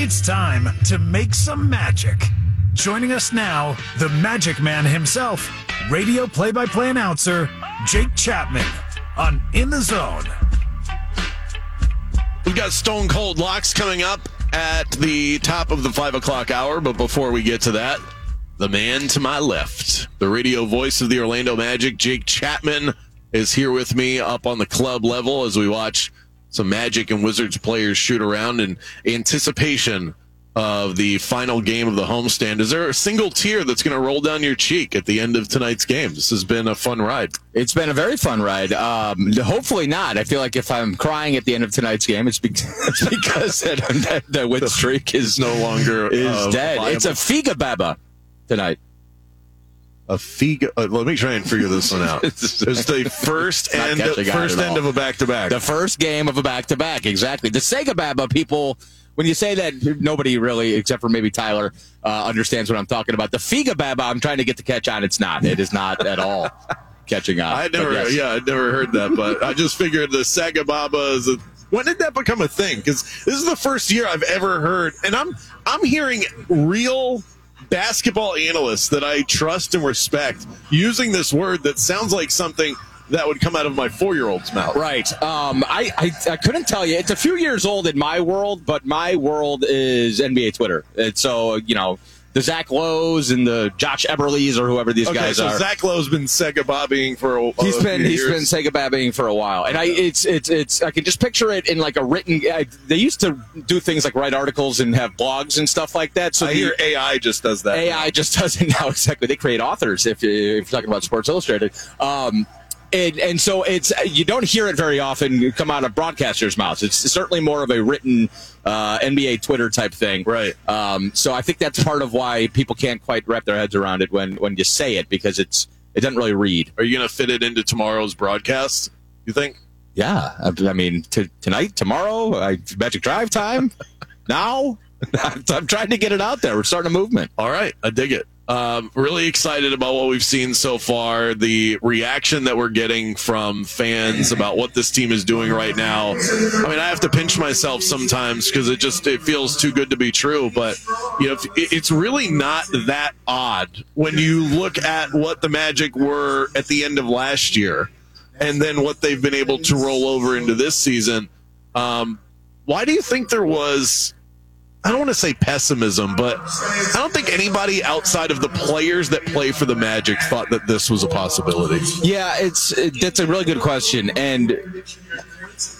It's time to make some magic. Joining us now, the Magic Man himself, radio play by play announcer, Jake Chapman, on In the Zone. We've got Stone Cold Locks coming up at the top of the five o'clock hour, but before we get to that, the man to my left, the radio voice of the Orlando Magic, Jake Chapman, is here with me up on the club level as we watch some Magic and Wizards players shoot around in anticipation of the final game of the homestand. Is there a single tear that's going to roll down your cheek at the end of tonight's game? This has been a fun ride. It's been a very fun ride. Um, hopefully not. I feel like if I'm crying at the end of tonight's game, it's because, because that, that win streak is no longer is uh, dead. viable. It's a figa baba tonight. A figa. Uh, let me try and figure this one out. it's the first end, on first end all. of a back to back. The first game of a back to back, exactly. The Sega Baba people, when you say that, nobody really, except for maybe Tyler, uh, understands what I'm talking about. The Figa Baba, I'm trying to get to catch on. It's not. It is not at all catching on. I never, yes. yeah, I'd never heard that, but I just figured the Saga Baba is a. When did that become a thing? Because this is the first year I've ever heard, and I'm I'm hearing real basketball analysts that I trust and respect using this word that sounds like something that would come out of my four year old's mouth. Right. Um, I, I I couldn't tell you. It's a few years old in my world, but my world is NBA Twitter. And so you know the Zach Lowe's and the Josh Eberleys or whoever these Okay, guys so are. Zach Lowe's been Sega Bobbying for a, He's a been he's years. been Sega babbing for a while, and I it's it's it's I can just picture it in like a written. I, they used to do things like write articles and have blogs and stuff like that. So I the hear AI just does that. AI just doesn't now exactly. They create authors if, if you're talking about Sports Illustrated. Um, and, and so it's you don't hear it very often come out of broadcasters' mouths. It's certainly more of a written uh, NBA Twitter type thing, Right. Um, so I think that's part of why people can't quite wrap their heads around it when when you say it because it's it doesn't really read. Are you going to fit it into tomorrow's broadcast? You think? Yeah, I, I mean t- tonight, tomorrow, I, Magic Drive time, now. I'm trying to get it out there. We're starting a movement. All right, I dig it. Um, really excited about what we've seen so far. The reaction that we're getting from fans about what this team is doing right now. I mean, I have to pinch myself sometimes because it just it feels too good to be true. But you know, it's really not that odd when you look at what the Magic were at the end of last year, and then what they've been able to roll over into this season. Um, why do you think there was? I don't want to say pessimism, but I don't think anybody outside of the players that play for the Magic thought that this was a possibility. Yeah, it's it, that's a really good question, and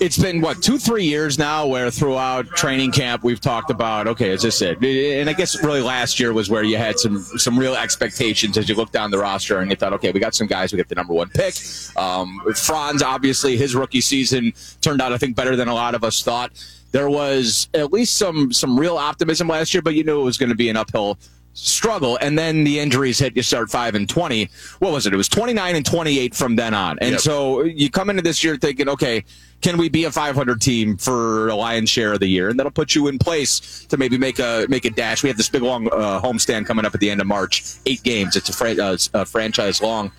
it's been what two, three years now where throughout training camp we've talked about okay, is this it? And I guess really last year was where you had some some real expectations as you look down the roster and you thought, okay, we got some guys, we got the number one pick. Um, Franz, obviously, his rookie season turned out I think better than a lot of us thought. There was at least some some real optimism last year, but you knew it was going to be an uphill struggle and then the injuries hit you start 5 and 20 what was it? It was 29 and 28 from then on. And Yep. so you come into this year thinking okay can we be a 500 team for a lion's share of the year? And that'll put you in place to maybe make a make a dash. We have this big long uh, homestand coming up at the end of march. Eight games. It's a, fran- uh, a franchise long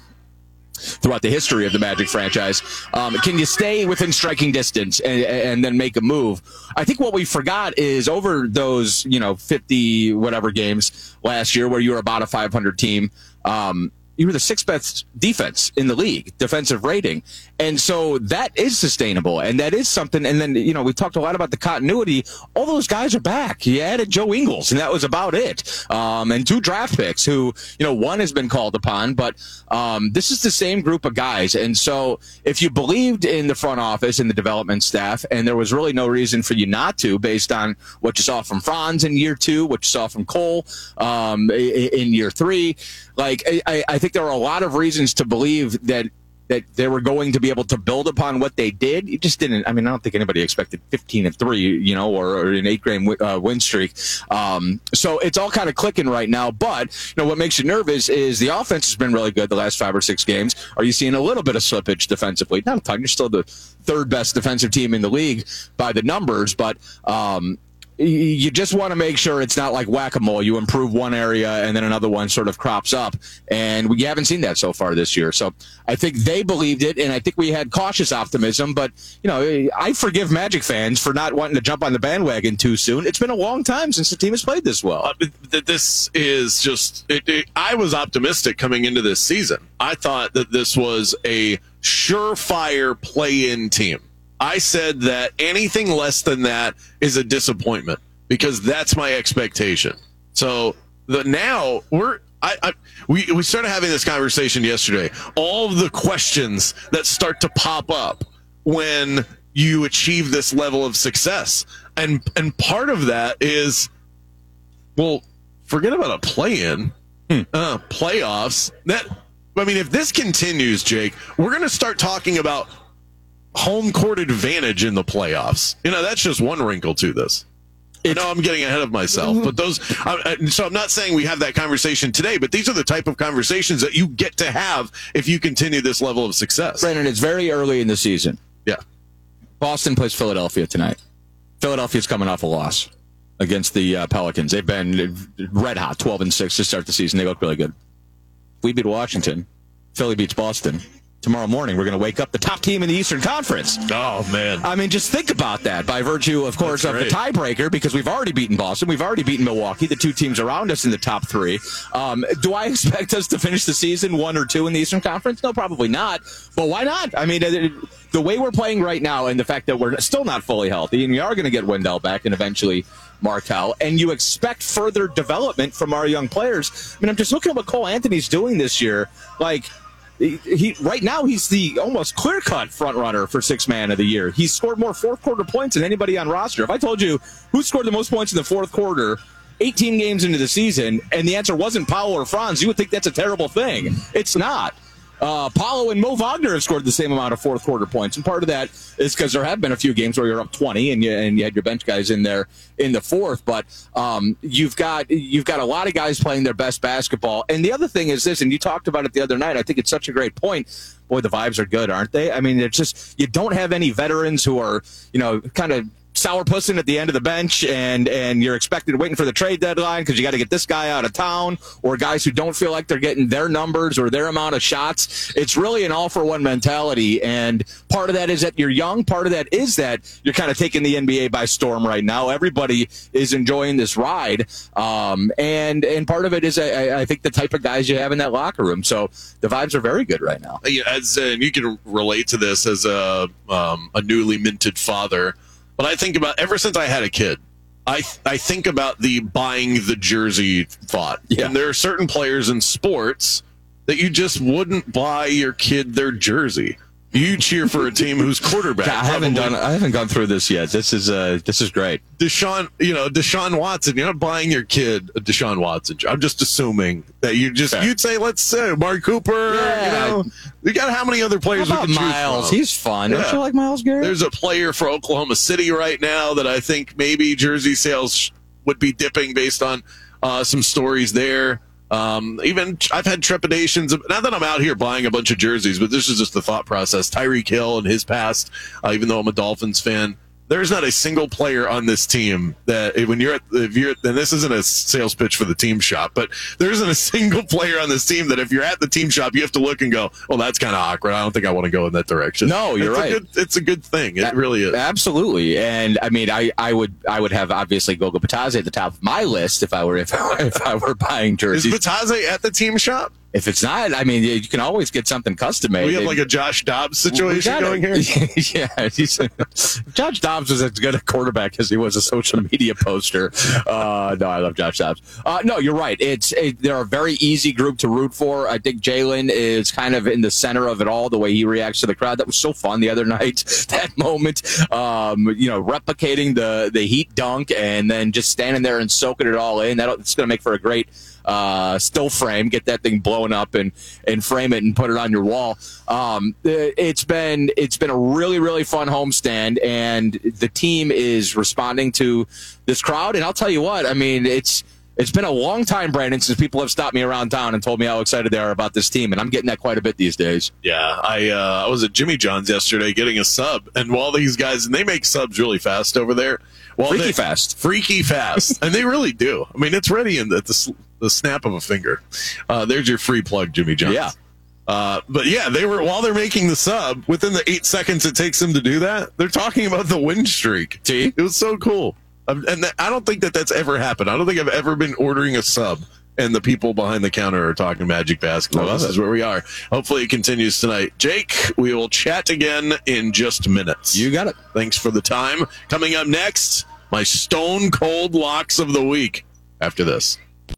throughout the history of the Magic franchise. Um, can you stay within striking distance and, and then make a move? I think what we forgot is over those, you know, 50 whatever games last year where you were about a 500 team, um, you were the sixth best defense in the league, defensive rating. And so that is sustainable and that is something. And then, you know, we talked a lot about the continuity. All those guys are back. You added Joe Ingles and that was about it. Um, and two draft picks who, you know, one has been called upon, but um, this is the same group of guys. And so if you believed in the front office and the development staff, and there was really no reason for you not to based on what you saw from Franz in year two, what you saw from Cole um, in year three, like I- I, I think there are a lot of reasons to believe that that they were going to be able to build upon what they did. You just didn't. I mean, I don't think anybody expected 15 and three, you know, or, or an eight game uh, win streak. Um, so it's all kind of clicking right now. But you know what makes you nervous is the offense has been really good the last five or six games. Are you seeing a little bit of slippage defensively? Not a ton. You're still the third best defensive team in the league by the numbers, but um, you just want to make sure it's not like whack-a-mole. You improve one area and then another one sort of crops up, and we haven't seen that so far this year. So I think they believed it, and I think we had cautious optimism. But you know, I forgive Magic fans for not wanting to jump on the bandwagon too soon. It's been a long time since the team has played this well. Uh, this is just. It, it, I was optimistic coming into this season. I thought that this was a surefire play-in team. I said that anything less than that is a disappointment because that's my expectation. So the now we're I, I, we we started having this conversation yesterday. All the questions that start to pop up when you achieve this level of success, and and part of that is, well, forget about a play-in, hmm. uh, playoffs. That I mean, if this continues, Jake, we're going to start talking about home court advantage in the playoffs. You know, that's just one wrinkle to this. I know I'm getting ahead of myself, but those. so I'm not saying we have that conversation today, but these are the type of conversations that you get to have if you continue this level of success. Brandon, it's very early in the season. Yeah. Boston plays Philadelphia tonight. Philadelphia's coming off a loss against the uh, Pelicans. They've been red hot, 12 and six to start the season. They look really good. We beat Washington. Philly beats Boston tomorrow morning we're going to wake up the top team in the Eastern Conference. Oh man! I mean, just think about that. By virtue, of course, of the tiebreaker, because we've already beaten Boston, we've already beaten Milwaukee, the two teams around us in the top three. Um, do I expect us to finish the season one or two in the Eastern Conference? No, probably not. But why not? I mean. It, the way we're playing right now, and the fact that we're still not fully healthy, and we are going to get Wendell back, and eventually Markelle, and you expect further development from our young players. I mean, I'm just looking at what Cole Anthony's doing this year. Like, he, right now he's the almost clear cut front runner for six man of the year. He's scored more fourth quarter points than anybody on roster. If I told you who scored the most points in the fourth quarter, 18 games into the season, and the answer wasn't Paolo or Franz, you would think that's a terrible thing. It's not. Uh, Paolo and Mo Wagner have scored the same amount of fourth quarter points, and part of that is because there have been a few games where you're up 20 and you and you had your bench guys in there in the fourth. But um, you've got you've got a lot of guys playing their best basketball. And the other thing is this, and you talked about it the other night. I think it's such a great point. Boy, the vibes are good, aren't they? I mean, it's just you don't have any veterans who are you know kind of sourpussing at the end of the bench and and you're expected waiting for the trade deadline because you got to get this guy out of town or guys who don't feel like they're getting their numbers or their amount of shots. It's really an all for one mentality and part of that is that you're young. Part of that is that you're kind of taking the nba by storm right now. Everybody is enjoying this ride um, and and part of it is I, I, think the type of guys you have in that locker room. So the vibes are very good right now. As and you can relate to this as a um, a newly minted father but I think about ever since I had a kid, I I think about the buying the jersey thought. Yeah. And there are certain players in sports that you just wouldn't buy your kid their jersey you cheer for a team whose quarterback. I haven't done. I haven't gone through this yet. This is uh, this is great. Deshaun, you know Deshaun Watson. You're not buying your kid a Deshaun Watson. I'm just assuming that you just Fair. you'd say, let's say Amari Cooper. Yeah. You know, we got how many other players? How about Myles? He's fun. Yeah. Don't you like Myles Garrett? There's a player for Oklahoma City right now that I think maybe jersey sales would be dipping based on uh, some stories there. Um, even I've had trepidations. Not that I'm out here buying a bunch of jerseys, but this is just the thought process. Tyreek Hill and his past, uh, even though I'm a Dolphins fan, there's not a single player on this team that eh, when you're at if you're then this isn't a sales pitch for the team shop, but there isn't a single player on this team that if you're at the team shop, you have to look and go, well, that's kind of awkward. I don't think I want to go in that direction. No, you're it's right. A good, it's a good thing. It really is. Absolutely. And I mean, I, I would I would have obviously Goga Bitadze at the top of my list if I were if, if I were buying jerseys. Is at the team shop? If it's not, I mean, you can always get something custom made. We have like a Josh Dobbs situation going here. yeah, Josh Dobbs was as good a quarterback as he was a social media poster. Uh, no, I love Josh Dobbs. Uh, no, you're right. It's it, they're a very easy group to root for. I think Jalen is kind of in the center of it all. The way he reacts to the crowd, that was so fun the other night. That moment, um, you know, replicating the the Heat dunk and then just standing there and soaking it all in. That it's going to make for a great uh, still frame, get that thing blown up and and frame it and put it on your wall. Um, it's been it's been a really really fun homestand, and the team is responding to this crowd. And I'll tell you what, I mean, it's it's been a long time, Brandon, since people have stopped me around town and told me how excited they are about this team, and I'm getting that quite a bit these days. Yeah, I uh, I was at Jimmy John's yesterday getting a sub, and while these guys and they make subs really fast over there, Well, Freaky they- fast. freaky fast, and they really do. I mean, it's ready in the the, the snap of a finger. Uh, there's your free plug, Jimmy Johnson. Yeah. Uh, but yeah, they were while they're making the sub. Within the eight seconds it takes them to do that, they're talking about the win streak. See? it was so cool, um, and I don't think that that's ever happened. I don't think I've ever been ordering a sub. And the people behind the counter are talking Magic basketball. This it. is where we are. Hopefully, it continues tonight. Jake, we will chat again in just minutes. You got it. Thanks for the time. Coming up next, my stone cold locks of the week after this.